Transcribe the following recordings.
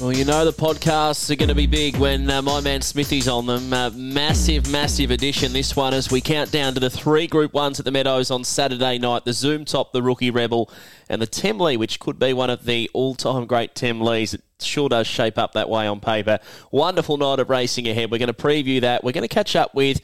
Well, you know the podcasts are going to be big when uh, my man Smithy's on them. Uh, massive, massive edition this one as we count down to the three Group Ones at the Meadows on Saturday night. The Zoom Top, the Rookie Rebel, and the Temlee, which could be one of the all-time great Temlees. It sure does shape up that way on paper. Wonderful night of racing ahead. We're going to preview that. We're going to catch up with.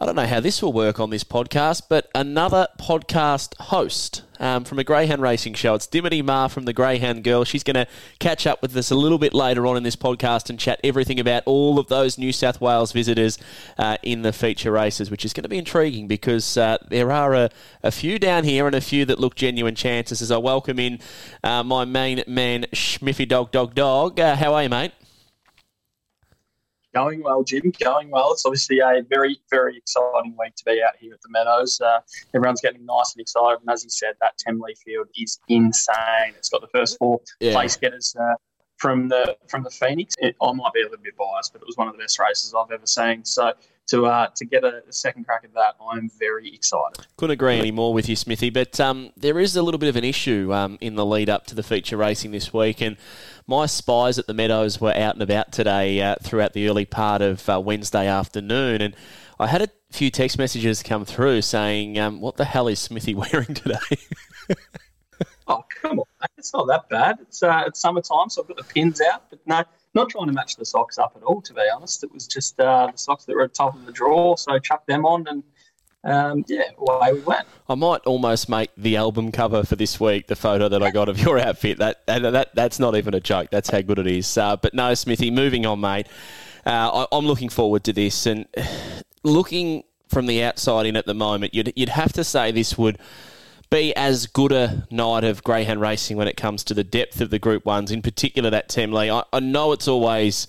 I don't know how this will work on this podcast, but another podcast host um, from a Greyhound racing show. It's Dimity Ma from the Greyhound Girl. She's going to catch up with us a little bit later on in this podcast and chat everything about all of those New South Wales visitors uh, in the feature races, which is going to be intriguing because uh, there are a, a, few down here and a few that look genuine chances. As I welcome in uh, my main man, Schmiffy Dog Dog Dog. Uh, how are you, mate? Going well, Jim. Going well. It's obviously a very, very exciting week to be out here at the Meadows. Uh, everyone's getting nice and excited. And as you said, that Temlee field is insane. It's got the first four yeah. place getters uh, from the from the Phoenix. It, I might be a little bit biased, but it was one of the best races I've ever seen. So to uh, to get a, second crack at that, I'm very excited. Couldn't agree any more with you, Smithy. But um, there is a little bit of an issue um, in the lead up to the feature racing this week, and my spies at the Meadows were out and about today uh, throughout the early part of uh, Wednesday afternoon, and I had a few text messages come through saying, um, "What the hell is Smithy wearing today?" oh come on, it's not that bad. It's uh, it's summertime, so I've got the pins out, but no not trying to match the socks up at all, to be honest. It was just uh, the socks that were at the top of the drawer, so I chucked them on and um, yeah, away we went. I might almost make the album cover for this week the photo that I got of your outfit. That, that that's not even a joke. That's how good it is. Uh, but no, Smithy, moving on, mate. Uh, I, I'm looking forward to this and looking from the outside in at the moment. You'd you'd have to say this would be as good a night of greyhound racing when it comes to the depth of the Group Ones, in particular that Temlee. I, I know it's always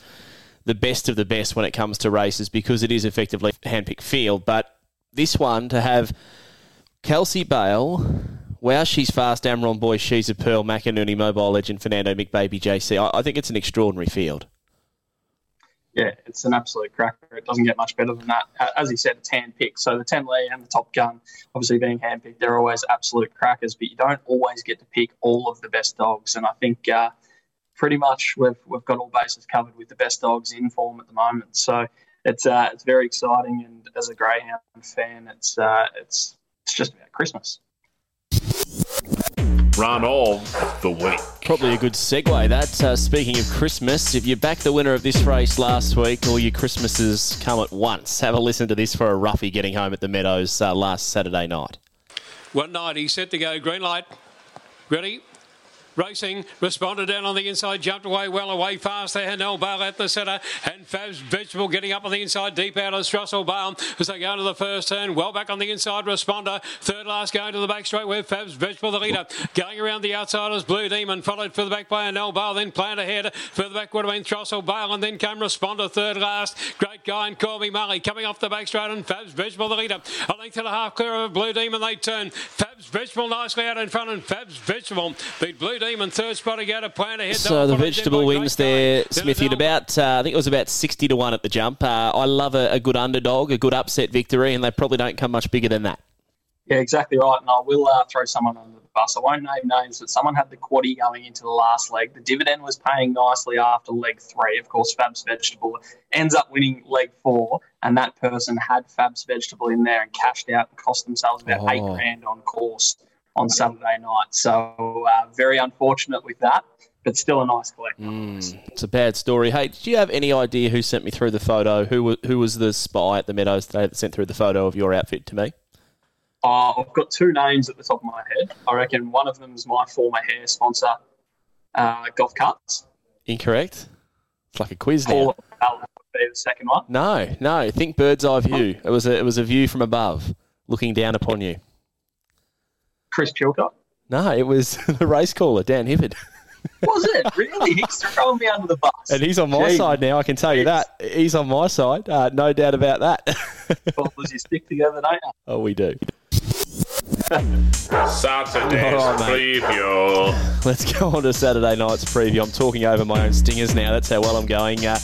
the best of the best when it comes to races because it is effectively handpicked field, but this one to have Kelsey Bale. Wow, she's fast. Amron Boy, she's a pearl. McInerney Mobile Legend, Fernando Mick Baby, JC. I, I think it's an extraordinary field yeah, it's an absolute cracker. It doesn't get much better than that. As he said, it's handpicked. So the Temlee and the Top Gun, obviously being handpicked, they're always absolute crackers, but you don't always get to pick all of the best dogs. And I think uh, pretty much we've, we've got all bases covered with the best dogs in form at the moment. So it's uh, it's very exciting. And as a Greyhound fan, it's uh, it's it's just about Christmas run of the week. Probably a good segue. That uh, speaking of Christmas, if you back the winner of this race last week, all your Christmases come at once. Have a listen to this for a roughie getting home at the Meadows uh, last Saturday night. 190 set to go. Green light. Ready? Racing, responded down on the inside, jumped away well away fast there. Nell Bale at the centre, and Fab's Vegetable getting up on the inside, deep out of Russell Bale as they go into the first turn. Well back on the inside, Responder. Third last going to the back straight with Fab's Vegetable, the leader. Going around the outsiders, Blue Demon followed for the back by Nell Bale, then planned ahead. Further back would have been Throstle Bale, and then came Responder third last. Great guy and Corby Murray coming off the back straight, and Fab's Vegetable, the leader. A length and a half clear of Blue Demon, they turn. Fab's Vegetable nicely out in front, and Fab's Vegetable beat Blue Demon. Demon, third spot again, a plan ahead. So the vegetable wins there, Smithy, at about, uh, I think it was about 60 to 1 at the jump. Uh, I love a, a, good underdog, a good upset victory, and they probably don't come much bigger than that. Yeah, exactly right. And I will uh, throw someone under the bus. I won't name names, but someone had the quaddy going into the last leg. The dividend was paying nicely after leg three. Of course, Fab's Vegetable ends up winning leg four, and that person had Fab's Vegetable in there and cashed out and cost themselves about oh. eight grand on course on Saturday night. So uh, very unfortunate with that, but still a nice collection. Mm, it's a bad story. Hey, did you have any idea who sent me through the photo? Who who was the spy at the Meadows today that sent through the photo of your outfit to me? Uh, I've got two names at the top of my head. I reckon one of them is my former hair sponsor, uh, Golf Cuts. Incorrect. It's like a quiz now. Be the second one. No, no. Think bird's eye view. It was a, it was a view from above, looking down upon you. Chris Chilcott? No, it was the race caller, Dan Hibbard. Was it really? He's throwing me under the bus. And he's on my Jeez. side now. I can tell you that he's on my side. Uh, no doubt about that. well, you stick together, don't you? Oh, we do. Saturday's All right, mate. preview. Let's go on to Saturday night's preview. I'm talking over my own stingers now. That's how well I'm going. Uh,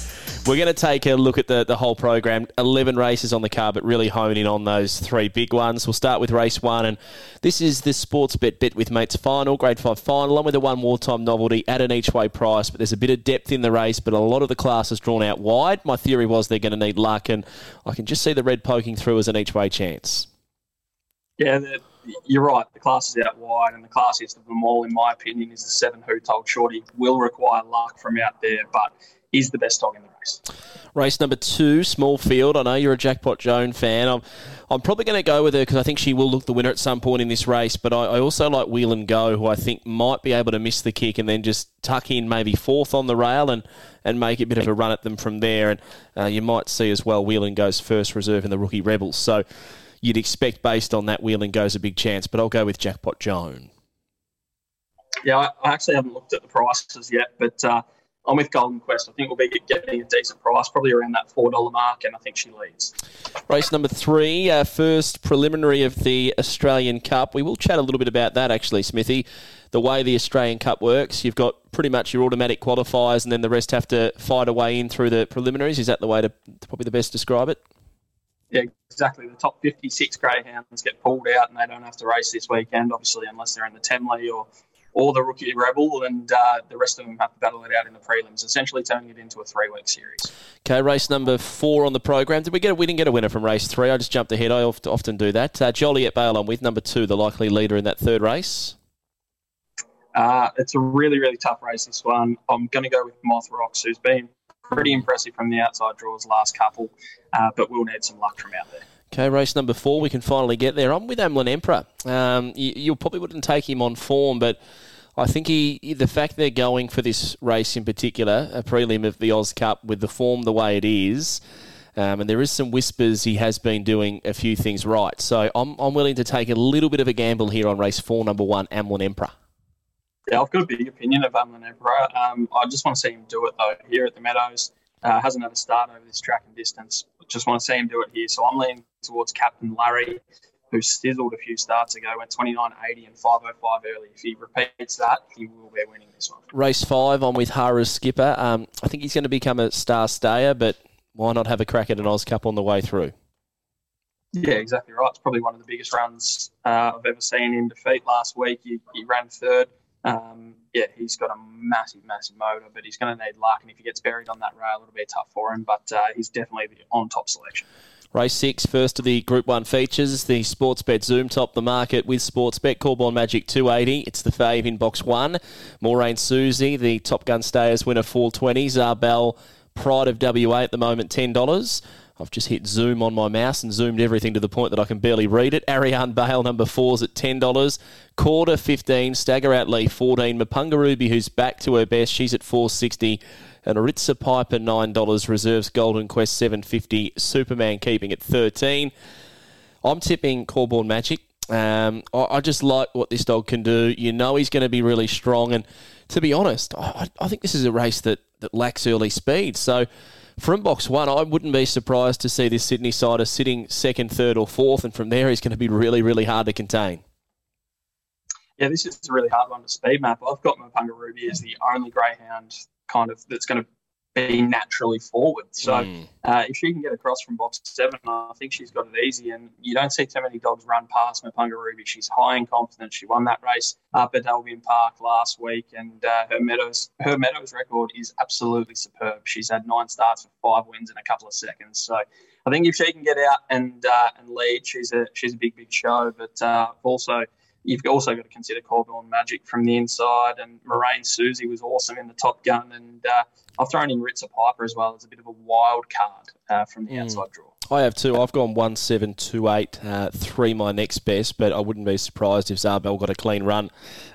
we're going to take a look at the, the whole program. 11 races on the card, but really hone in on those three big ones. We'll start with race one, and this is the Sportsbet Bet with Mates final, grade five final, along with the one wartime novelty at an each way price. But there's a bit of depth in the race, but a lot of the class is drawn out wide. My theory was they're going to need luck, and I can just see the red poking through as an each way chance. Yeah, uh, you're right. The class is out wide, and the classiest of them all, in my opinion, is the seven who told Shorty will require luck from out there, but is the best dog in the race. Race number two, small field. I know you're a Jackpot Joan fan. I'm, I'm probably going to go with her because I think she will look the winner at some point in this race. But I, I also like Wheel and Go, who I think might be able to miss the kick and then just tuck in maybe fourth on the rail and, and make a bit of a run at them from there. And uh, you might see as well Wheel and Go's first reserve in the Rookie Rebels. So you'd expect based on that Wheel and Go's a big chance. But I'll go with Jackpot Joan. Yeah, I, actually haven't looked at the prices yet, but uh, I'm with Golden Quest. I think we'll be getting a decent price, probably around that $4 mark, and I think she leads. Race number three, uh, first preliminary of the Australian Cup. We will chat a little bit about that actually, Smithy. The way the Australian Cup works, you've got pretty much your automatic qualifiers, and then the rest have to fight a way in through the preliminaries. Is that the way to, to probably the best describe it? Yeah, exactly. The top 56 greyhounds get pulled out, and they don't have to race this weekend, obviously, unless they're in the Temlee or or the rookie rebel, and uh, the rest of them have to battle it out in the prelims, essentially turning it into a three-week series. Okay, race number four on the program. Did we get a, we didn't get a winner from race three? I just jumped ahead. I oft, often do that. Uh, Joliet Bale, I'm with number two, the likely leader in that third race. Uh, it's a really, really tough race, this one. I'm going to go with Moth Rocks, who's been pretty impressive from the outside draws last couple, uh, but we'll need some luck from out there. Okay, race number four, we can finally get there. I'm with Amlin Emperor. Um, you, you probably wouldn't take him on form, but I think he, the fact they're going for this race in particular, a prelim of the Oz Cup, with the form the way it is, um, and there is some whispers he has been doing a few things right. So I'm, I'm willing to take a little bit of a gamble here on race four, number one, Amlin Emperor. Yeah, I've got a big opinion of Amlin Emperor. Um, I just want to see him do it, though, here at the Meadows. Uh, hasn't had a start over this track and distance. Just want to see him do it here. So I'm leaning towards Captain Larry, who sizzled a few starts ago, went 29.80 and 5.05 early. If he repeats that, he will be winning this one. Race five, I'm with Hara's skipper. Um, I think he's going to become a star stayer, but why not have a crack at an Oz Cup on the way through? Yeah, exactly right. It's probably one of the biggest runs uh, I've ever seen him defeat last week. He, he ran third. Um, yeah, he's got a massive, massive motor, but he's going to need luck. And if he gets buried on that rail, it'll be tough for him. But uh, he's definitely the on top selection. Race six, first of the Group One features. The Sportsbet Zoom top the market with Sportsbet Corborn Magic 280. It's the fave in box one. Moraine Susie, the Top Gun Stayers winner 420. Zarbel Pride of WA at the moment $10. I've just hit zoom on my mouse and zoomed everything to the point that I can barely read it. Ariane Bale, number four's at $10. Quarter 15. Stagger Out Lee, 14. Mapunga Ruby, who's back to her best, she's at 460 and Aritza Piper nine dollars reserves Golden Quest seven fifty Superman keeping at thirteen. I'm tipping Corborn Magic. Um, I, I just like what this dog can do. You know he's going to be really strong, and to be honest, I, I think this is a race that, that lacks early speed. So from box one, I wouldn't be surprised to see this Sydney sider sitting second, third, or fourth, and from there he's going to be really, really hard to contain. Yeah, this is a really hard one to speed map. I've got Mapunga Ruby as the only greyhound kind of that's going to be naturally forward. So Mm. uh, if she can get across from box seven, I think she's got it easy. And you don't see too many dogs run past Mapunga Ruby. She's high in confidence. She won that race up at Albion Park last week, and uh, her Meadows her Meadows record is absolutely superb. She's had nine starts with five wins in a couple of seconds. So I think if she can get out and uh, and lead, she's a she's a big big show. But uh, also you've also got to consider Corborn Magic from the inside, and Moraine Susie was awesome in the Top Gun, and uh, I've thrown in Ritzer Piper as well as a bit of a wild card uh, from the Mm. outside draw. I have two. I've gone one seven two eight uh, three. My next best, but I wouldn't be surprised if Zarbel got a clean run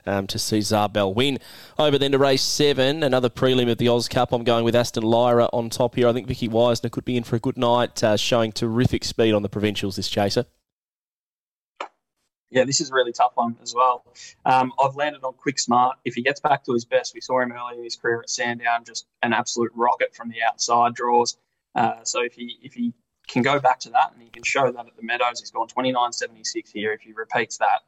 um, to see Zarbel win. Over then to race seven, another prelim of the Oz Cup. I'm going with Aston Lyra on top here. I think Vicky Wisner could be in for a good night, uh, showing terrific speed on the provincials. This chaser. Yeah, this is a really tough one as well. Um, I've landed on Quick Smart. If he gets back to his best, we saw him early in his career at Sandown, just an absolute rocket from the outside draws. Uh, so if he if he can go back to that and he can show that at the Meadows, he's gone 29.76 here. If he repeats that,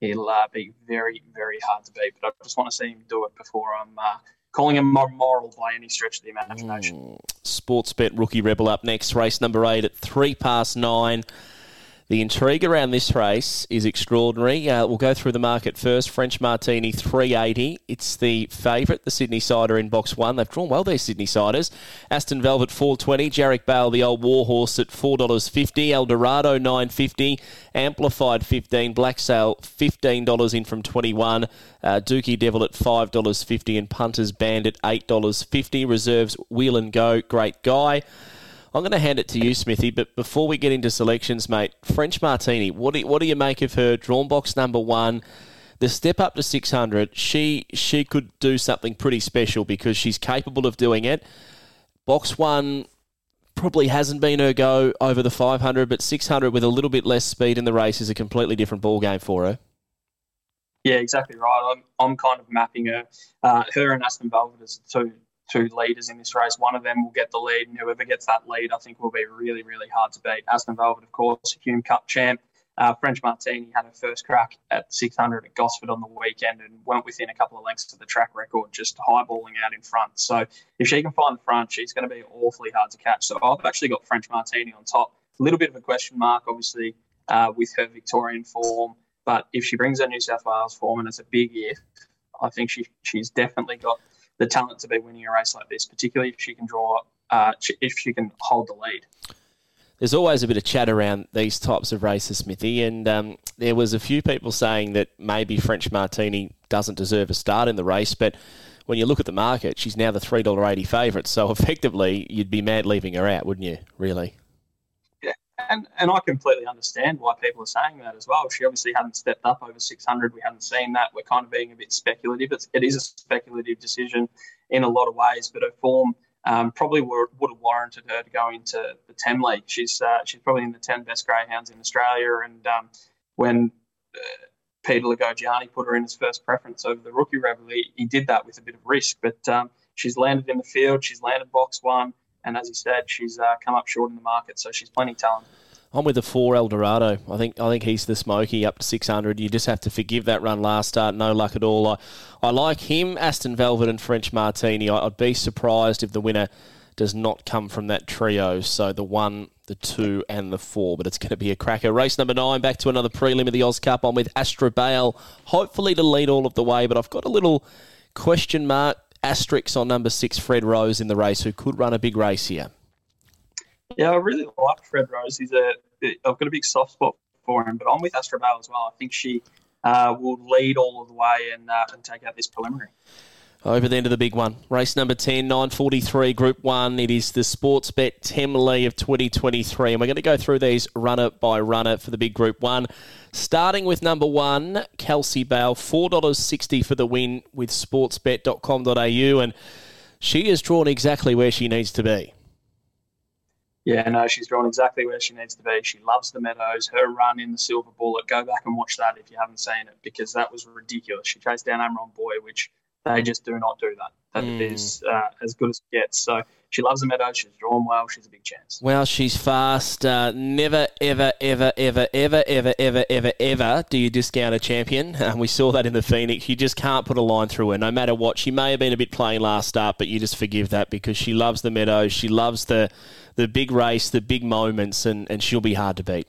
he'll uh, be very, very hard to beat. But I just want to see him do it before I'm uh, calling him moral by any stretch of the imagination. Mm. Sportsbet rookie rebel up next, race number eight at three past nine. The intrigue around this race is extraordinary. Uh, we'll go through the market first. French Martini 380. It's the favourite, the Sydney Cider in box one. They've drawn well their Sydney Ciders. Aston Velvet 420. Jarek Bale, the old warhorse at $4.50. Eldorado 950. Amplified 15. Black Sail $15 in from 21. Uh, Dookie Devil at $5.50 and Punters Band at $8.50. Reserves Wheel and Go. Great guy. I'm going to hand it to you, Smithy. But before we get into selections, mate, French Martini. What do you, what do you make of her? Drawn box number one. The step up to 600, she she could do something pretty special because she's capable of doing it. Box one probably hasn't been her go over the 500, but 600 with a little bit less speed in the race is a completely different ball game for her. Yeah, exactly right. I'm, I'm kind of mapping her, uh, her and Aston Velvet as two two leaders in this race. One of them will get the lead, and whoever gets that lead, I think, will be really, really hard to beat. Aston Velvet, of course, Hume Cup champ. Uh, French Martini had her first crack at 600 at Gosford on the weekend and went within a couple of lengths of the track record, just highballing out in front. So if she can find the front, she's going to be awfully hard to catch. So I've actually got French Martini on top. A little bit of a question mark, obviously, uh, with her Victorian form. But if she brings her New South Wales form, and it's a big if, I think she she's definitely got the talent to be winning a race like this, particularly if she can draw, uh, if she can hold the lead. There's always a bit of chat around these types of races, Smithy, and um, there was a few people saying that maybe French Martini doesn't deserve a start in the race, but when you look at the market, she's now the three dollar eighty favourite. So effectively, you'd be mad leaving her out, wouldn't you? Really? And and I completely understand why people are saying that as well. She obviously hadn't stepped up over 600. We hadn't seen that. We're kind of being a bit speculative. It's, it is a speculative decision in a lot of ways, but her form um, probably were, would have warranted her to go into the Temlee. She's uh, she's probably in the 10 best greyhounds in Australia, and um, when uh, Peter Lagogiani put her in his first preference over the rookie rebel, he, he did that with a bit of risk, but um, she's landed in the field. She's landed box one. And as you said, she's uh, come up short in the market, so she's plenty talented. I'm with the four Eldorado. I think I think he's the smoky up to 600. You just have to forgive that run last start. No luck at all. I, I like him, Aston Velvet and French Martini. I, would be surprised if the winner does not come from that trio. So the one, the two, and the four. But it's going to be a cracker. Race number nine. Back to another prelim of the Oz Cup. I'm with Astra Bale, hopefully to lead all of the way. But I've got a little question mark asterisk on number six, Fred Rose, in the race, who could run a big race here. Yeah, I really like Fred Rose. He's a I've got a big soft spot for him, but I'm with Astra Bale as well. I think she uh, will lead all of the way and, uh, and take out this preliminary. Over the end of the big one. Race number 10, 943, Group 1. It is the Sportsbet Lee of 2023. And we're going to go through these runner by runner for the big Group 1. Starting with number 1, Kelsey Bale, $4.60 for the win with sportsbet.com.au. And she has drawn exactly where she needs to be. Yeah, no, she's drawn exactly where she needs to be. She loves the Meadows. Her run in the Silver Bullet. Go back and watch that if you haven't seen it because that was ridiculous. She chased down Amron Boy, which they just do not do that. That mm. is uh, as good as it gets. So she loves the meadows. She's drawn well. She's a big chance. Well, she's fast. Uh, never, ever, ever, ever, ever, ever, ever, ever, ever do you discount a champion. Uh, we saw that in the Phoenix. You just can't put a line through her, no matter what. She may have been a bit plain last start, but you just forgive that because she loves the meadows. She loves the the big race, the big moments, and, and she'll be hard to beat.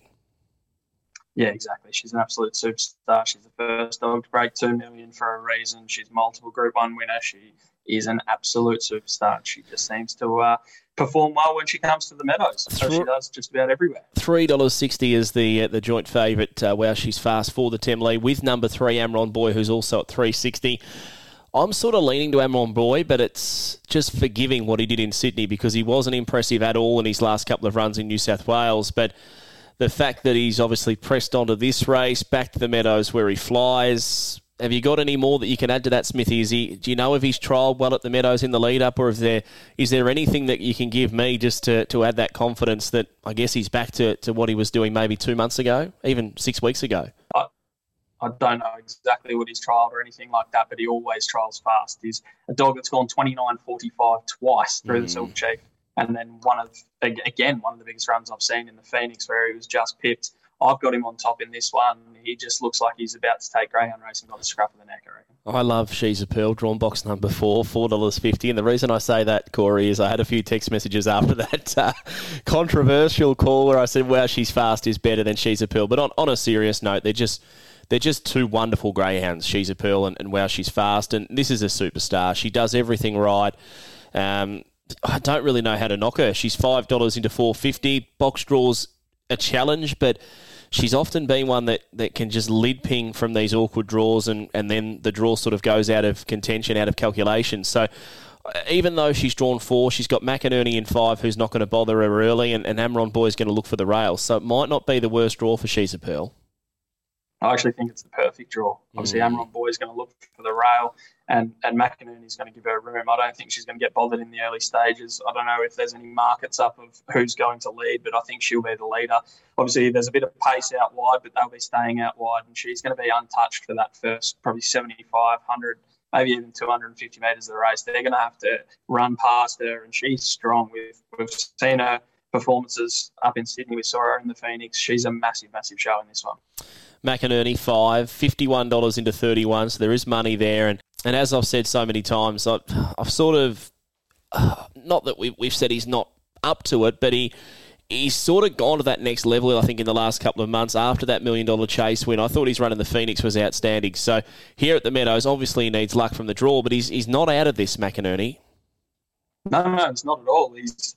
Yeah, exactly. She's an absolute superstar. She's the first dog to break two million for a reason. She's multiple Group One winner. She is an absolute superstar. She just seems to uh, perform well when she comes to the meadows. So she does just about everywhere. Three dollars sixty is the uh, the joint favourite. Uh, wow, she's fast for the Temlee with number three Amron Boy, who's also at three sixty. I'm sort of leaning to Amron Boy, but it's just forgiving what he did in Sydney because he wasn't impressive at all in his last couple of runs in New South Wales, but the fact that he's obviously pressed onto this race, back to the Meadows where he flies. Have you got any more that you can add to that, Smithy? Is he? Do you know if he's trialled well at the Meadows in the lead up, or is there is there anything that you can give me just to, to add that confidence that I guess he's back to, to what he was doing maybe two months ago, even six weeks ago? I, I don't know exactly what he's trialled or anything like that, but he always trials fast. He's a dog that's gone 29.45 twice through mm. the Silver Chief and then one of again one of the biggest runs I've seen in the Phoenix, where he was just pipped I've got him on top in this one. He just looks like he's about to take greyhound racing by the scruff of the neck. I reckon. I love She's a Pearl, drawn box number four, four dollars fifty. And the reason I say that, Corey, is I had a few text messages after that uh, controversial call where I said, "Wow, she's fast is better than She's a Pearl." But on, on a serious note, they're just they're just two wonderful greyhounds. She's a Pearl and, and Wow, she's fast. And this is a superstar. She does everything right. Um, I don't really know how to knock her. She's five dollars into four fifty. Box draws a challenge, but she's often been one that, that can just lid ping from these awkward draws and, and then the draw sort of goes out of contention, out of calculation. So uh, even though she's drawn four, she's got McInerney in five who's not going to bother her early and, and Amron Boy is going to look for the rails. So it might not be the worst draw for She's a Pearl. I actually think it's the perfect draw. Obviously, mm. Amron Boy is going to look for the rail, and and is going to give her room. I don't think she's going to get bothered in the early stages. I don't know if there's any markets up of who's going to lead, but I think she'll be the leader. Obviously, there's a bit of pace out wide, but they'll be staying out wide, and she's going to be untouched for that first probably 75, 100, maybe even 250 metres of the race. They're going to have to run past her, and she's strong. We've, we've seen her performances up in Sydney. We saw her in the Phoenix. She's a massive, massive show in this one. McInerney five, $51 into 31 so there is money there. And, and as I've said so many times, I've, I've sort of, not that we, we've said he's not up to it, but he he's sort of gone to that next level, I think, in the last couple of months after that million dollar chase win. I thought his run in the Phoenix was outstanding. So here at the Meadows, obviously he needs luck from the draw, but he's, he's not out of this, McInerney. No, no, it's not at all. He's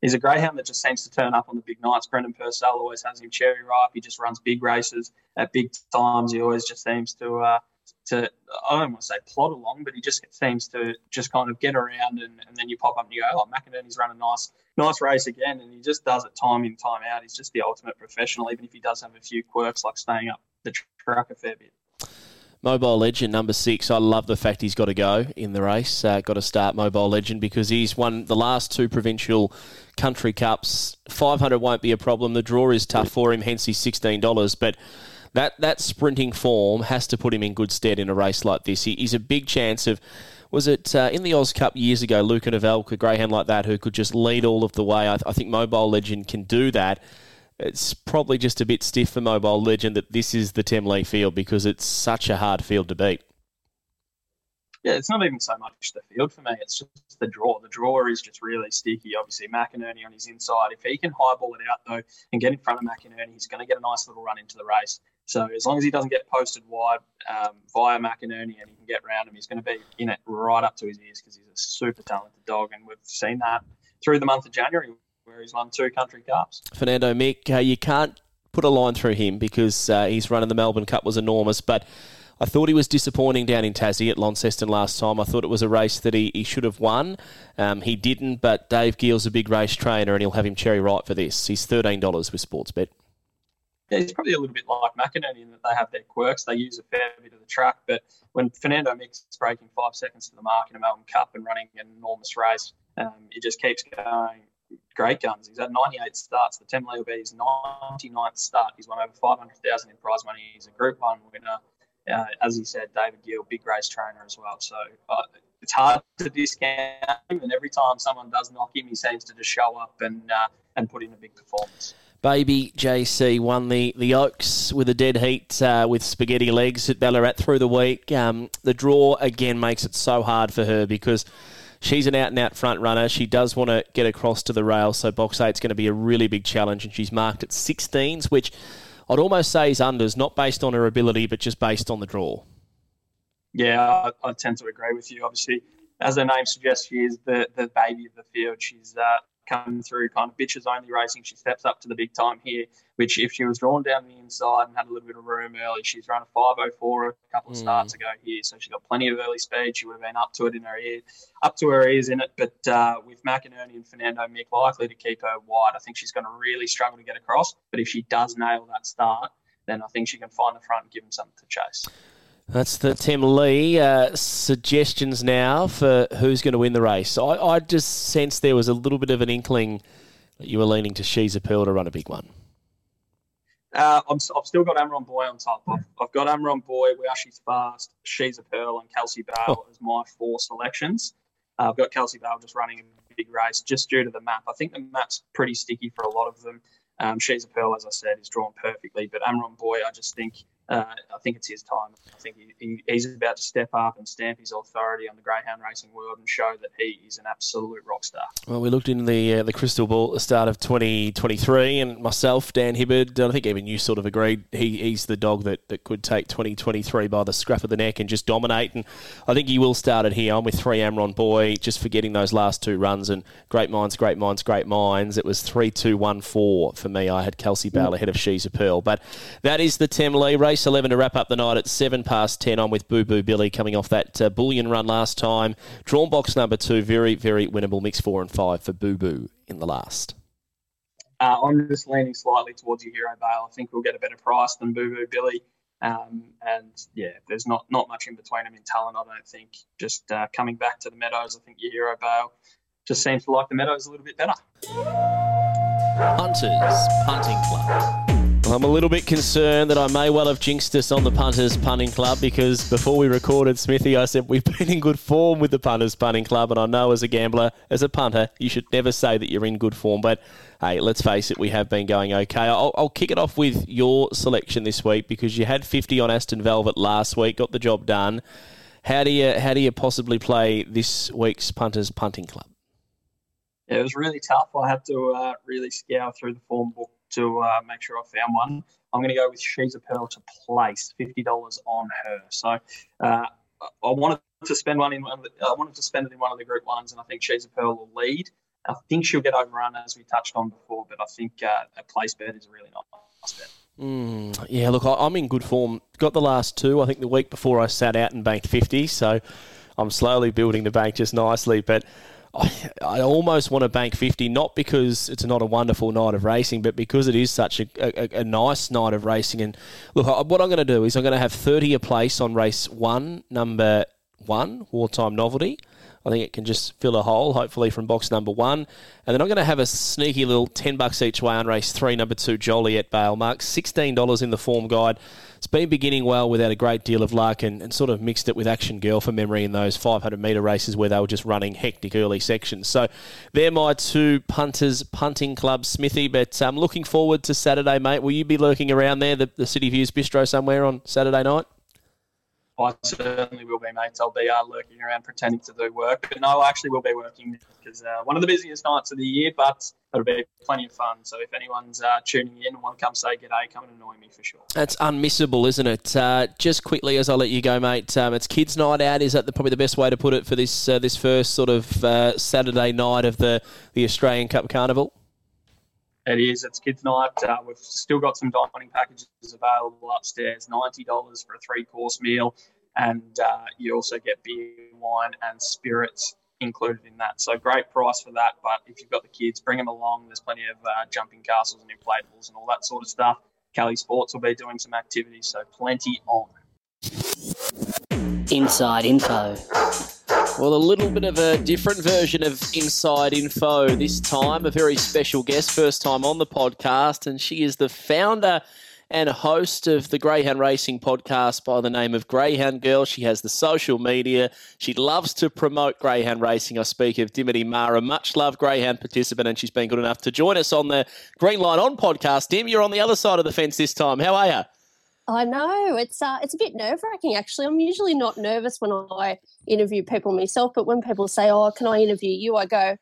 he's a greyhound that just seems to turn up on the big nights. Brendan Purcell always has him cherry ripe. He just runs big races at big times. He always just seems to uh, to I don't want to say plod along, but he just seems to just kind of get around and, and then you pop up and you go, oh, McInerney's run a nice nice race again, and he just does it time in time out. He's just the ultimate professional, even if he does have a few quirks like staying up the track a fair bit. Mobile Legend number six. I love the fact he's got to go in the race. Uh, got to start Mobile Legend because he's won the last two provincial country cups. Five hundred won't be a problem. The draw is tough for him, hence he's sixteen dollars. But that that sprinting form has to put him in good stead in a race like this. He, he's a big chance of. Was it uh, in the Oz Cup years ago? Luca a greyhound like that, who could just lead all of the way. I, I think Mobile Legend can do that it's probably just a bit stiff for Mobile Legend that this is the Temlee field because it's such a hard field to beat. Yeah, it's not even so much the field for me. It's just the draw. The draw is just really sticky. Obviously, McInerney on his inside. If he can highball it out though and get in front of McInerney, he's going to get a nice little run into the race. So as long as he doesn't get posted wide um, via McInerney and he can get around him, he's going to be in it right up to his ears because he's a super talented dog, and we've seen that through the month of January where he's won two country cups. Fernando Mick, uh, you can't put a line through him because uh, his run in the Melbourne Cup was enormous, but I thought he was disappointing down in Tassie at Launceston last time. I thought it was a race that he, he should have won. Um, he didn't, but Dave Gill's a big race trainer and he'll have him cherry right for this. He's $13 with Sportsbet. Yeah, he's probably a little bit like McInerney in that they have their quirks. They use a fair bit of the track, but when Fernando Mick's breaking five seconds to the mark in a Melbourne Cup and running an enormous race, um, it just keeps going great guns. He's had 98 starts. The Temlee will be his 99th start. He's won over 500,000 in prize money. He's a Group One winner. Uh, as he said, David Gill, big race trainer as well. So uh, it's hard to discount him. And every time someone does knock him, he seems to just show up and uh, and put in a big performance. Baby JC won the, the Oaks with a dead heat uh, with spaghetti legs at Ballarat through the week. Um, the draw again makes it so hard for her because she's an out and out front runner. She does want to get across to the rail, so box eight's going to be a really big challenge, and she's marked at 16s, which I'd almost say is unders, not based on her ability, but just based on the draw. Yeah, I, I tend to agree with you. Obviously, as her name suggests, she is the, the baby of the field. She's uh, come through kind of bitches only racing. She steps up to the big time here, which if she was drawn down the inside and had a little bit of room early, she's run a 504 a couple of mm. starts ago here. So she got plenty of early speed. She would have been up to it in her ear, up to her ears in it. But uh, with McInerney and Fernando Mick likely to keep her wide, I think she's going to really struggle to get across. But if she does nail that start, then I think she can find the front and give them something to chase. That's the Temlee. Uh, suggestions now for who's going to win the race. I, I just sense there was a little bit of an inkling that you were leaning to She's a Pearl to run a big one. Uh, i have still got Amron Boy on top. I've, I've got Amron Boy, Wow She's Fast, She's a Pearl, and Kelsey Bale oh. as my four selections. Uh, I've got Kelsey Bale just running a big race just due to the map. I think the map's pretty sticky for a lot of them. Um, She's a Pearl, as I said, is drawn perfectly. But Amron Boy, I just think uh, I think it's his time. I think he, he, he's about to step up and stamp his authority on the greyhound racing world and show that he is an absolute rock star. Well, we looked in the uh, the crystal ball at the start of 2023, and myself, Dan Hibbard, I think even you sort of agreed he, he's the dog that, that could take 2023 by the scruff of the neck and just dominate. And I think he will start it here. I'm with three Amron Boy, just forgetting those last two runs. And great minds, great minds, great minds. It was 3 2 1 4 for me. I had Kelsey Bale ahead of She's a Pearl. But that is the Temlee race. Race 11 to wrap up the night at 7 past 10 on with Boo Boo Billy coming off that uh, bullion run last time. Drawn box number two, very, very winnable. Mix 4 and 5 for Boo Boo in the last. Uh, I'm just leaning slightly towards your Hero Bale. I think we'll get a better price than Boo Boo Billy. Um, and yeah, there's not, not much in between them in talent, I don't think. Just uh, coming back to the Meadows, I think your Hero Bale just seems to like the Meadows a little bit better. Punters Punting Club. I'm a little bit concerned that I may well have jinxed us on the Punters Punting Club because before we recorded Smithy, I said we've been in good form with the Punters Punting Club, and I know as a gambler, as a punter, you should never say that you're in good form. But hey, let's face it, we have been going okay. I'll, I'll kick it off with your selection this week because you had 50 on Aston Velvet last week, got the job done. How do you how do you possibly play this week's Punters Punting Club? Yeah, it was really tough. I had to uh, really scour through the form book to uh, make sure I found one. I'm going to go with She's a Pearl to place fifty dollars on her. So uh, I wanted to spend one in one. The, I wanted to spend it in one of the group ones, and I think She's a Pearl will lead. I think she'll get overrun as we touched on before, but I think uh, a place bet is a really nice bet. Mm, yeah, look, I'm in good form. Got the last two. I think the week before I sat out and banked 50, so I'm slowly building the bank just nicely. But I, almost want to bank 50, not because it's not a wonderful night of racing, but because it is such a, a, a nice night of racing. And look, what I'm going to do is I'm going to have 30 a place on race one, number one, Wartime Novelty. I think it can just fill a hole, hopefully, from box number one. And then I'm going to have a sneaky little 10 bucks each way on race three, number two, Joliet Bale. Mark, $16 in the form guide. It's been beginning well without a great deal of luck and, and sort of mixed it with Action Girl for memory in those 500 metre races where they were just running hectic early sections. So they're my two punters punting club, Smithy. But I'm um, looking forward to Saturday, mate. Will you be lurking around there, the, the City Views Bistro somewhere on Saturday night? I certainly will be, mate. I'll be uh, lurking around pretending to do work. But no, I actually will be working because uh, one of the busiest nights of the year, but it'll be plenty of fun. So if anyone's uh, tuning in and want to come say g'day, come and annoy me for sure. That's unmissable, isn't it? Uh, just quickly, as I let you go, mate, um, it's kids' night out. Is that the, probably the best way to put it for this uh, this first sort of uh, Saturday night of the, the Australian Cup Carnival? It is. It's kids' night. Uh, we've still got some dining packages available upstairs. Ninety dollars for a three-course meal, and uh, you also get beer, wine, and spirits included in that. So great price for that. But if you've got the kids, bring them along. There's plenty of uh, jumping castles and inflatables and all that sort of stuff. Cali Sports will be doing some activities, so plenty on. Inside info. Well, a little bit of a different version of Inside Info this time. A very special guest, first time on the podcast, and she is the founder and host of the Greyhound Racing podcast by the name of Greyhound Girl. She has the social media. She loves to promote Greyhound Racing. I speak of Dimity Mara, much loved Greyhound participant, and she's been good enough to join us on the Green Light On podcast. Dim, you're on the other side of the fence this time. How are you? I know it's uh, it's a bit nerve wracking. Actually, I'm usually not nervous when I interview people myself, but when people say, "Oh, can I interview you?" I go,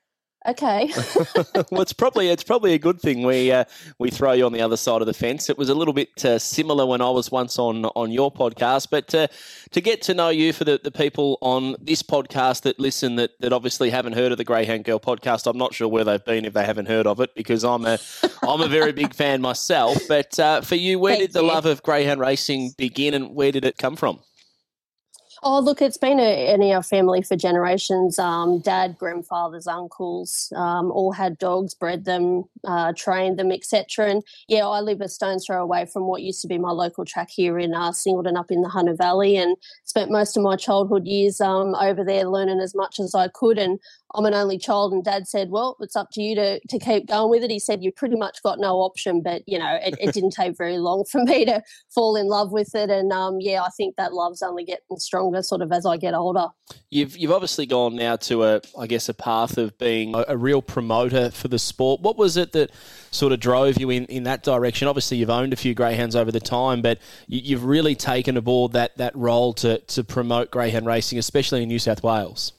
okay. well, it's probably it's probably a good thing we uh, we throw you on the other side of the fence. It was a little bit uh, similar when I was once on on your podcast, but uh, to get to know you for the, the people on this podcast that listen that, that obviously haven't heard of the Greyhound Girl podcast, I'm not sure where they've been if they haven't heard of it because I'm a I'm a very big fan myself. But uh, for you, where Thank did the you. love of greyhound racing begin, and where did it come from? Oh, look, it's been a, in our family for generations. Um, dad, grandfathers, uncles, um, all had dogs, bred them, uh, trained them, etc. And yeah, I live a stone's throw away from what used to be my local track here in uh, Singleton, up in the Hunter Valley. And spent most of my childhood years um, over there learning as much as I could. And I'm an only child, and Dad said, "Well, it's up to you to to keep going with it." He said, "You pretty much got no option." But you know, it, it didn't take very long for me to fall in love with it, and um, yeah, I think that love's only getting stronger, sort of as I get older. You've you've obviously gone now to a I guess a path of being a, a real promoter for the sport. What was it that sort of drove you in, in that direction? Obviously, you've owned a few greyhounds over the time, but you, you've really taken aboard that that role to to promote greyhound racing, especially in New South Wales.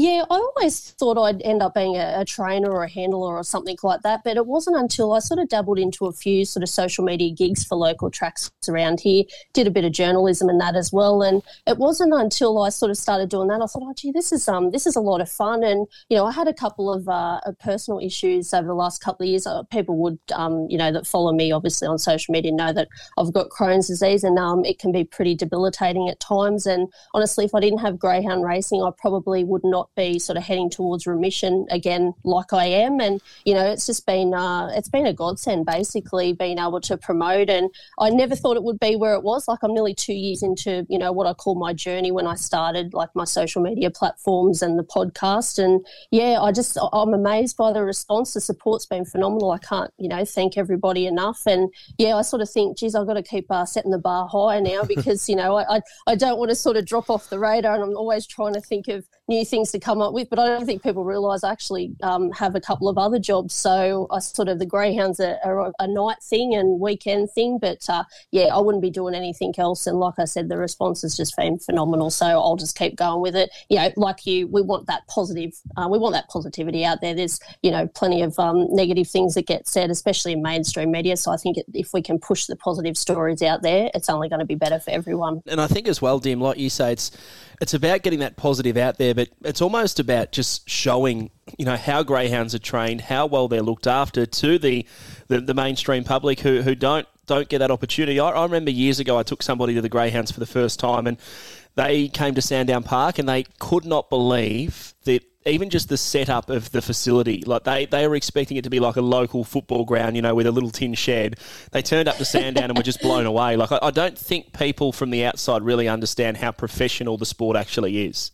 Yeah, I always thought I'd end up being a, a, trainer or a handler or something like that, but it wasn't until I sort of dabbled into a few sort of social media gigs for local tracks around here, did a bit of journalism and that as well, and it wasn't until I sort of started doing that I thought, oh gee, this is um this is a lot of fun, and you know I had a couple of uh, personal issues over the last couple of years. Uh, people would um you know that follow me obviously on social media know that I've got Crohn's disease, and um it can be pretty debilitating at times, and honestly, if I didn't have greyhound racing, I probably would not be sort of heading towards remission again, like I am. And you know, it's just been uh, it's been a godsend, basically being able to promote. And I never thought it would be where it was. Like I'm nearly two years into you know what I call my journey when I started, like my social media platforms and the podcast. And yeah, I just I'm amazed by the response. The support's been phenomenal. I can't you know thank everybody enough. And yeah, I sort of think, geez, I've got to keep uh, setting the bar high now because you know I, I I don't want to sort of drop off the radar, and I'm always trying to think of new things to come up with. But I don't think people realise I actually um, have a couple of other jobs. So I sort of the greyhounds are, are a night thing and weekend thing. But uh, yeah, I wouldn't be doing anything else. And like I said, the response has just been phenomenal. So I'll just keep going with it. You know, like you, we want that positive. Uh, we want that positivity out there. There's you know plenty of um, negative things that get said, especially in mainstream media. So I think if we can push the positive stories out there, it's only going to be better for everyone. And I think as well, Dim, like you say, it's it's about getting that positive out there, but it's almost about just showing, you know, how greyhounds are trained, how well they're looked after to the the, the mainstream public who, who don't don't get that opportunity. I, I remember years ago I took somebody to the greyhounds for the first time and they came to Sandown Park and they could not believe that even just the setup of the facility, like they, they were expecting it to be like a local football ground, you know, with a little tin shed. They turned up to Sandown and were just blown away. Like I, I don't think people from the outside really understand how professional the sport actually is.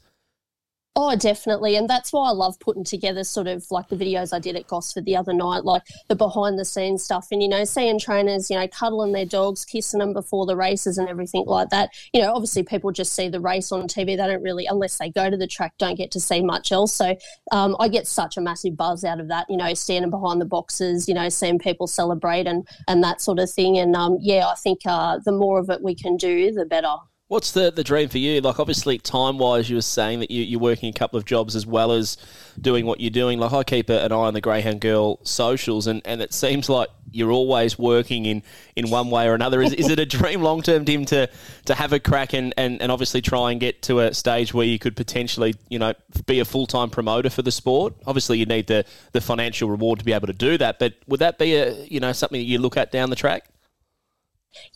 Oh, definitely. And that's why I love putting together sort of like the videos I did at Gosford the other night, like the behind the scenes stuff. And, you know, seeing trainers, you know, cuddling their dogs, kissing them before the races and everything like that. You know, obviously people just see the race on TV. They don't really, unless they go to the track, don't get to see much else. So um, I get such a massive buzz out of that, you know, standing behind the boxes, you know, seeing people celebrate and, and that sort of thing. And um, yeah, I think uh, the more of it we can do, the better. What's the, the dream for you? Like, obviously, time wise, you were saying that you, you're working a couple of jobs as well as doing what you're doing. Like, I keep an eye on the Greyhound Girl socials, and, and it seems like you're always working in, in one way or another. Is, is it a dream long term, Dim, to, to have a crack and, and, and obviously try and get to a stage where you could potentially, you know, be a full time promoter for the sport? Obviously, you need the, the financial reward to be able to do that, but would that be a, you know, something that you look at down the track?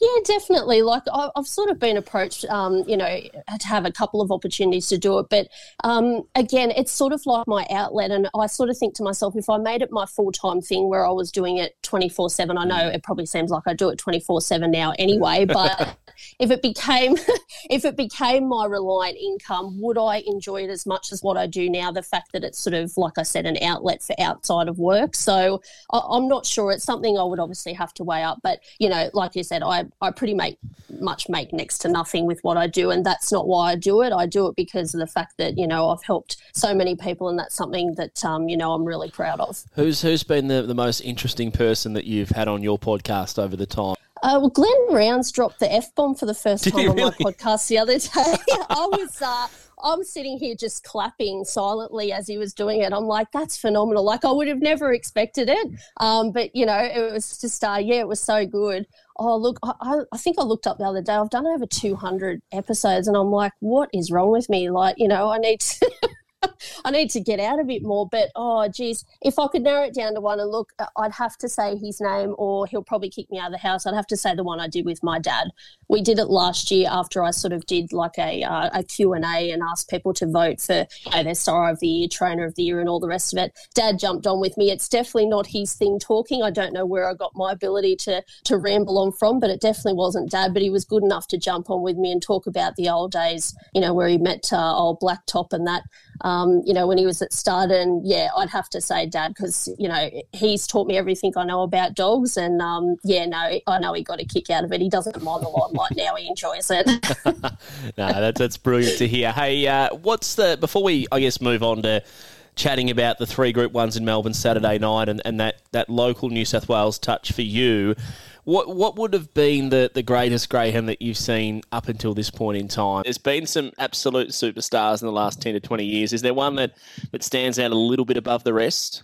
Yeah, definitely. Like I've sort of been approached, um, you know, to have a couple of opportunities to do it. But um, again, it's sort of like my outlet. And I sort of think to myself, if I made it my full time thing where I was doing it 24 7, I know it probably seems like I do it 24 7 now anyway. But if it became if it became my reliant income, would I enjoy it as much as what I do now? The fact that it's sort of, like I said, an outlet for outside of work. So I, I'm not sure. It's something I would obviously have to weigh up. But, you know, like you said, I, I pretty make much make next to nothing with what I do, and that's not why I do it. I do it because of the fact that you know I've helped so many people, and that's something that um, you know I'm really proud of. Who's who's been the, the most interesting person that you've had on your podcast over the time? Uh, well, Glenn Rounds dropped the f bomb for the first Did time on my podcast the other day. I was. Uh, I'm sitting here just clapping silently as he was doing it. I'm like, that's phenomenal. Like I would have never expected it. Um, but you know, it was just, uh, yeah, it was so good oh look I, I think i looked up the other day i've done over 200 episodes and i'm like what is wrong with me? Like you know i need to I need to get out a bit more. But oh, geez, if I could narrow it down to one and look, uh, I'd have to say his name, or he'll probably kick me out of the house. I'd have to say the one I did with my dad. We did it last year after I sort of did like a uh, a Q and A and asked people to vote for you know, their star of the year, trainer of the year, and all the rest of it. Dad jumped on with me. It's definitely not his thing talking. I don't know where I got my ability to to ramble on from, but it definitely wasn't Dad. But he was good enough to jump on with me and talk about the old days, you know, where he met uh, old Blacktop and that um, you know, when he was at Stud. And yeah, I'd have to say dad because, you know, he's taught me everything I know about dogs. And um, yeah, no, I know he got a kick out of it. He doesn't mind the limelight now, he enjoys it. no, that's, that's brilliant to hear. Hey, uh, what's the, before we, I guess, move on to, chatting about the three group ones in Melbourne Saturday night and, and that, that local New South Wales touch for you. What what would have been the, the greatest greyhound that you've seen up until this point in time? There's been some absolute superstars in the last ten to twenty years. Is there one that, that stands out a little bit above the rest?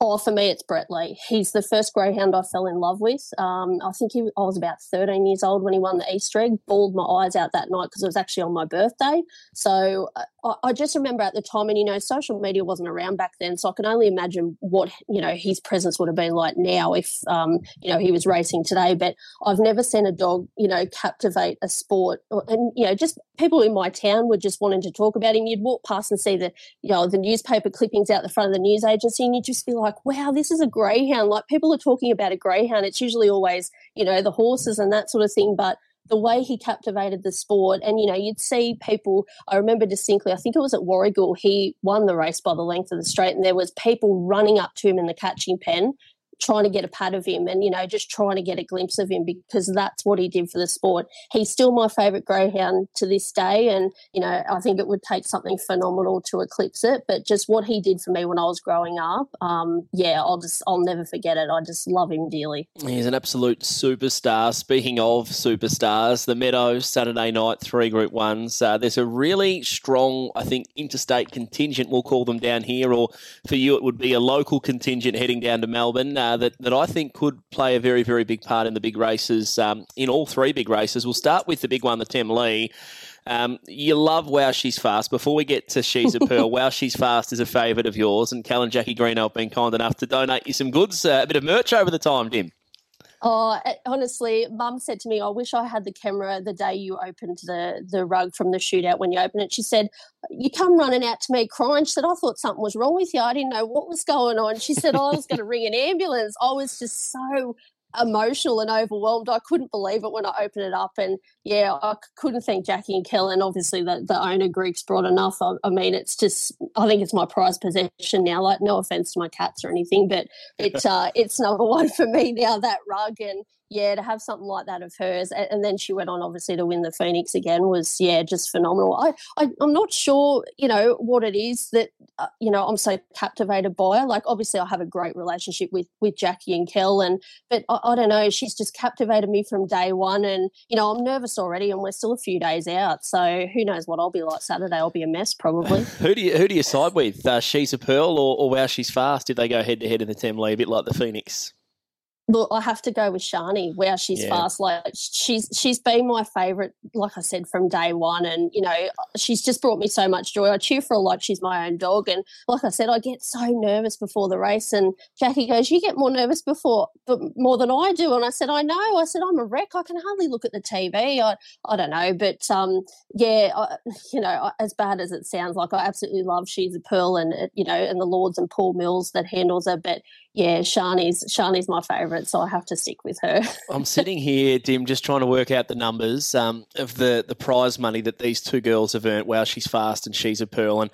Oh, for me, it's Brett Lee. He's the first greyhound I fell in love with. Um, I think he, I was about 13 years old when he won the Easter egg. Bawled my eyes out that night because it was actually on my birthday. So uh, I, just remember at the time, and you know, social media wasn't around back then, so I can only imagine what you know his presence would have been like now if um, you know he was racing today. But I've never seen a dog, you know, captivate a sport, and you know, just people in my town were just wanting to talk about him. You'd walk past and see the you know the newspaper clippings out the front of the news agency, and you'd just be like, wow, this is a greyhound. Like people are talking about a greyhound. It's usually always, you know, the horses and that sort of thing. But the way he captivated the sport, and you know, you'd see people. I remember distinctly. I think it was at Warragul, He won the race by the length of the straight, and there was people running up to him in the catching pen, trying to get a pat of him and, you know, just trying to get a glimpse of him because that's what he did for the sport. He's still my favourite greyhound to this day. And, you know, I think it would take something phenomenal to eclipse it. But just what he did for me when I was growing up, um, yeah, I'll just, I'll never forget it. I just love him dearly. He's an absolute superstar. Speaking of superstars, the Meadows, Saturday night, three group ones. Uh, there's a really strong, I think, interstate contingent, we'll call them down here, or for you, it would be a local contingent heading down to Melbourne. Uh, uh, that, that I think could play a very, very big part in the big races, um, in all three big races. We'll start with the big one, the Temlee. Um, you love Wow She's Fast. Before we get to She's a Pearl, Wow She's Fast is a favourite of yours, and Cal and Jackie Greeno have been kind enough to donate you some goods, uh, a bit of merch over the time, Dim. Oh, eh, honestly, Mum said to me, "I wish I had the camera the day you opened the the rug from the shootout when you opened it." She said, "You come running out to me crying." She said, "I thought something was wrong with you. I didn't know what was going on." She said, "I was going to ring an ambulance." I was just so emotional and overwhelmed. I couldn't believe it when I opened it up. And yeah, I couldn't thank Jackie and Kellen. Obviously, the, the owner, Greeks, brought enough. I, I, mean, it's just, I think it's my prized possession now. Like, no offense to my cats or anything, but it, uh, it's number one for me now, that rug. And yeah, to have something like that of hers, and, and, then she went on obviously to win the Phoenix again was yeah, just phenomenal. I, I am not sure you know what it is that uh, you know I'm so captivated by her. Like obviously I have a great relationship with with Jackie and Kel, and but I, I don't know, she's just captivated me from day one, and you know I'm nervous already, and we're still a few days out, so who knows what I'll be like Saturday? I'll be a mess probably. who do you who do you side with? Uh, she's a pearl or, or wow she's fast? Did they go head to head in the Temlee a bit like the Phoenix? Look, I have to go with Shani. Where she's yeah. fast, like she's she's been my favourite. Like I said from day one, and you know she's just brought me so much joy. I cheer for her like she's my own dog, and like I said, I get so nervous before the race. And Jackie goes, "You get more nervous before, but more than I do." And I said, "I know." I said, "I'm a wreck. I can hardly look at the TV. I I don't know, but um, yeah, I, you know, as bad as it sounds, like I absolutely love She's a Pearl, and you know, and the Lords and Paul Mills that handles her, but yeah, Shani's Shani's my favourite, so I have to stick with her. I'm sitting here, Dim, just trying to work out the numbers um, of the the prize money that these two girls have earned. Wow, she's fast and she's a pearl, and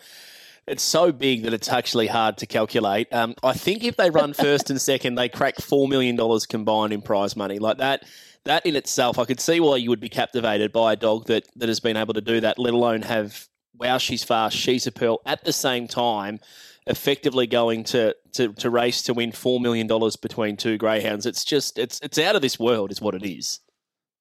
it's so big that it's actually hard to calculate. Um, I think if they run first and second, they crack four million dollars combined in prize money. Like that, that in itself, I could see why you would be captivated by a dog that that has been able to do that. Let alone have wow, she's fast, she's a pearl at the same time effectively going to, to, to race to win $4 million between two greyhounds. It's just, it's, it's out of this world, is what it is.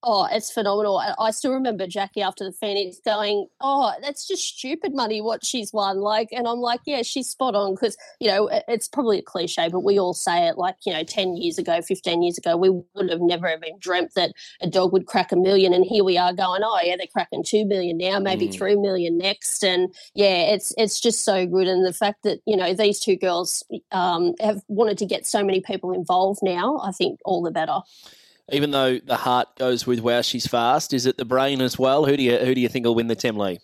Oh, it's phenomenal. I still remember Jackie after the Phoenix going, "Oh, that's just stupid money what she's won." Like, and I'm like, "Yeah, she's spot on." Because you know, it's probably a cliche, but we all say it. Like, you know, ten years ago, fifteen years ago, we would have never even dreamt that a dog would crack a million, and here we are going, "Oh, yeah, they're cracking two million now, maybe mm. three million next." And yeah, it's it's just so good, and the fact that you know these two girls um, have wanted to get so many people involved now, I think all the better even though the heart goes with wow she's fast, is it the brain as well? Who do you who do you think will win the Temlee?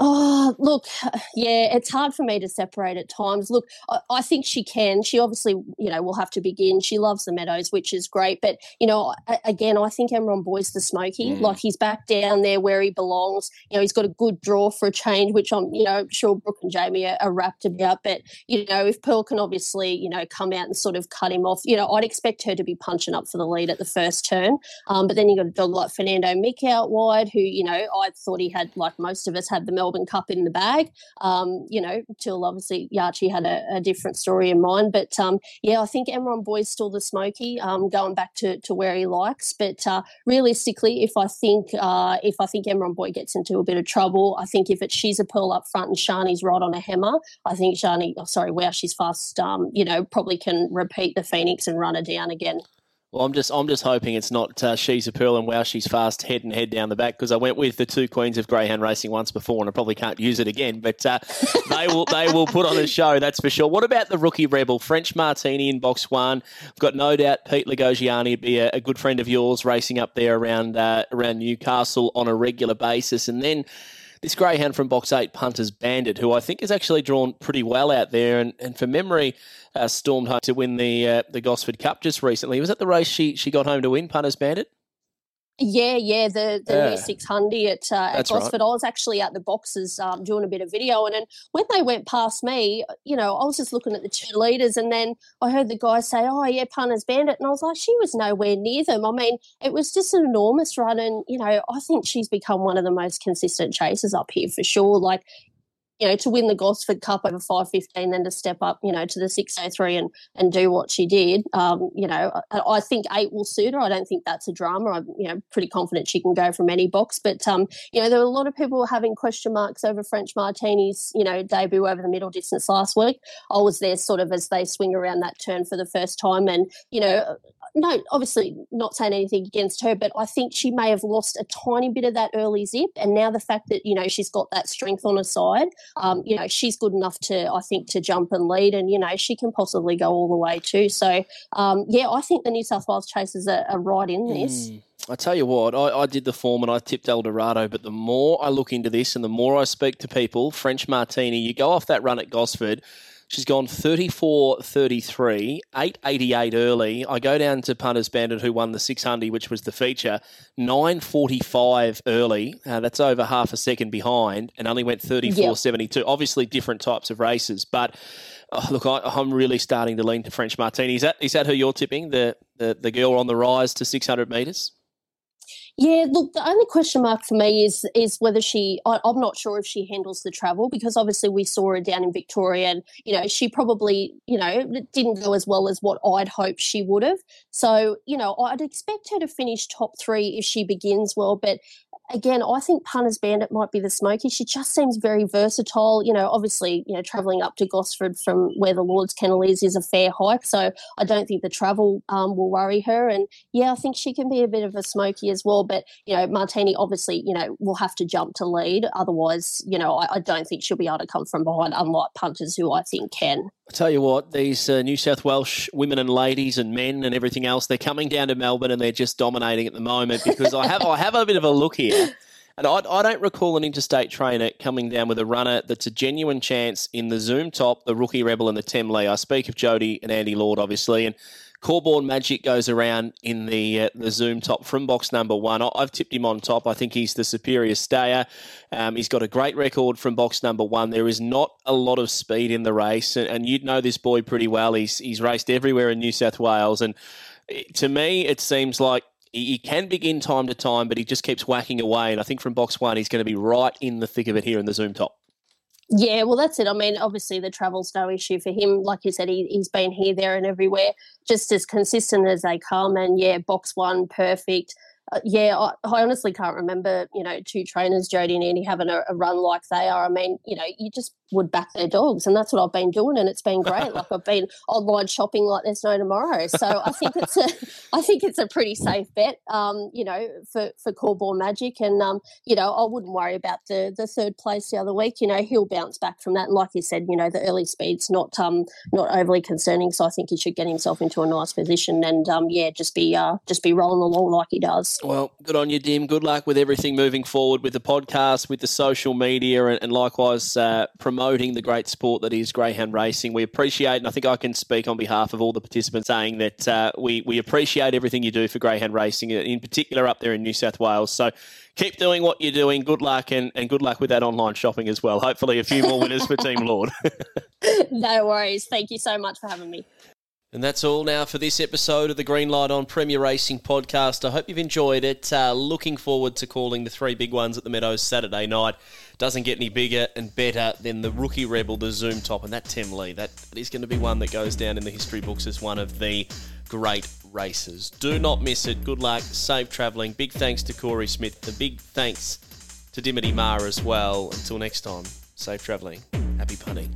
Oh, look, yeah, it's hard for me to separate at times. Look, I, I, think she can. She obviously, you know, will have to begin. She loves the Meadows, which is great. But, you know, again, I think Emron Boy's the smoky. Mm. Like he's back down there where he belongs. You know, he's got a good draw for a change, which I'm, you know, sure Brooke and Jamie are, are wrapped about. But, you know, if Pearl can obviously, you know, come out and sort of cut him off, you know, I'd expect her to be punching up for the lead at the first turn. Um, but then you've got a dog like Fernando Mick out wide, who, you know, I thought he had, like most of us, had the Melbourne Cup in the bag. Um, you know, till obviously Yarchi had a, a, different story in mind. But um, yeah, I think Emron Boy's still the smoky, um, going back to, to where he likes. But uh, realistically, if I think uh, if I think Emron Boy gets into a bit of trouble, I think if it's she's a pearl up front and Shani's right on a hammer, I think Shani, oh, sorry, wow, she's fast. Um, you know, probably can repeat the Phoenix and run her down again. Well, I'm just I'm just hoping it's not uh, she's a pearl and wow she's fast head and head down the back because I went with the two queens of greyhound racing once before and I probably can't use it again. But uh, they will they will put on a show that's for sure. What about the rookie rebel French Martini in box one? I've got no doubt Pete Lagogiani would be a, a, good friend of yours racing up there around uh, around Newcastle on a regular basis, and then this greyhound from box eight, Punters Bandit, who I think is actually drawn pretty well out there, and, and for memory, uh, stormed home to win the uh, the Gosford Cup just recently. Was that the race she she got home to win, Punters Bandit? Yeah, yeah, the the yeah. new six hundred at, uh, at Gosford. Right. I was actually at the boxes um, doing a bit of video, and then when they went past me, you know, I was just looking at the two leaders, and then I heard the guy say, "Oh, yeah, Punters Bandit," and I was like, "She was nowhere near them." I mean, it was just an enormous run, and you know, I think she's become one of the most consistent chasers up here for sure. Like, you know, to win the Gosford Cup over 515, then to step up, you know, to the 603 and, and do what she did. Um, you know, I, I, think eight will suit her. I don't think that's a drama. I'm, you know, pretty confident she can go from any box. But, um, you know, there were a lot of people having question marks over French Martini's, you know, debut over the middle distance last week. I was there sort of as they swing around that turn for the first time. And, you know, no, obviously not saying anything against her, but I think she may have lost a tiny bit of that early zip. And now the fact that, you know, she's got that strength on her side, um, you know, she's good enough to, I think, to jump and lead. And, you know, she can possibly go all the way too. So, um, yeah, I think the New South Wales Chasers are, are right in this. Mm. I tell you what, I, I, did the form and I tipped Eldorado, but the more I look into this and the more I speak to people, French Martini, you go off that run at Gosford She's gone 34 33, 888 early. I go down to Punters Bandit, who won the 600, which was the feature, 945 early. Uh, that's over half a second behind and only went 34 72. Obviously, different types of races, but. Oh, look, I, am really starting to lean to French Martini. Is that is that who you're tipping? The, the the girl on the rise to 600 metres? Yeah, look, the only question mark for me is is whether she. I, am not sure if she handles the travel because obviously we saw her down in Victoria, and you know she probably you know didn't go as well as what I'd hoped she would have. So you know I'd expect her to finish top three if she begins well, but again, I think Punters Bandit might be the smoky. She just seems very versatile. You know, obviously, you know, travelling up to Gosford from where the Lord's Kennel is is a fair hike, so I don't think the travel um, will worry her. And yeah, I think she can be a bit of a smoky as well. But you know, Martini obviously, you know, will have to jump to lead. Otherwise, you know, I, I don't think she'll be able to come from behind, unlike punters who I think can. I tell you what, these uh, New South Welsh women and ladies and men and everything else, they're coming down to Melbourne and they're just dominating at the moment because I have I have a bit of a look here. And I, I, don't recall an interstate trainer coming down with a runner that's a genuine chance in the Zoom top, the Rookie Rebel, and the Temlee. I speak of Jody and Andy Lord, obviously, and Corborn Magic goes around in the uh, the Zoom top from box number one. I've tipped him on top. I think he's the superior stayer. Um, he's got a great record from box number one. There is not a lot of speed in the race, and, and you'd know this boy pretty well. He's he's raced everywhere in New South Wales, and eh, to me, it seems like he can begin time to time, but he just keeps whacking away. And I think from box one, he's going to be right in the thick of it here in the Zoom top. Yeah, well, that's it. I mean, obviously, the travel's no issue for him. Like you said, he, he's been here, there, and everywhere, just as consistent as they come. And yeah, box one, perfect. uh, yeah, I, I, honestly can't remember, you know, two trainers, Jody and Andy, having a, a, run like they are. I mean, you know, you just would back their dogs, and that's what I've been doing, and it's been great. like I've been online shopping like there's no tomorrow. So I think it's a, I think it's a pretty safe bet, um, you know, for for Corborn Magic, and um, you know, I wouldn't worry about the the third place the other week. You know, he'll bounce back from that, and like you said, you know, the early speed's not um not overly concerning. So I think he should get himself into a nice position, and um, yeah, just be uh just be rolling along like he does. Well, good on you, Dim. Good luck with everything moving forward with the podcast, with the social media, and, and likewise uh, the great sport that is greyhound racing. We appreciate, and I think I can speak on behalf of all the participants, saying that uh, we we appreciate everything you do for greyhound racing, in particular up there in New South Wales. So keep doing what you're doing. Good luck, and, and good luck with that online shopping as well. Hopefully, a few more winners for Team Lord. no worries. Thank you so much for having me. And that's all now for this episode of the Green Light on Premier Racing podcast. I hope you've enjoyed it. Uh, looking forward to calling the three big ones at the Meadows Saturday night. Doesn't get any bigger and better than the rookie rebel, the Zoom Top, and that Temlee. That is going to be one that goes down in the history books as one of the great races. Do not miss it. Good luck. Safe travelling. Big thanks to Corey Smith. A big thanks to Dimity Marr as well. Until next time, safe travelling. Happy punting.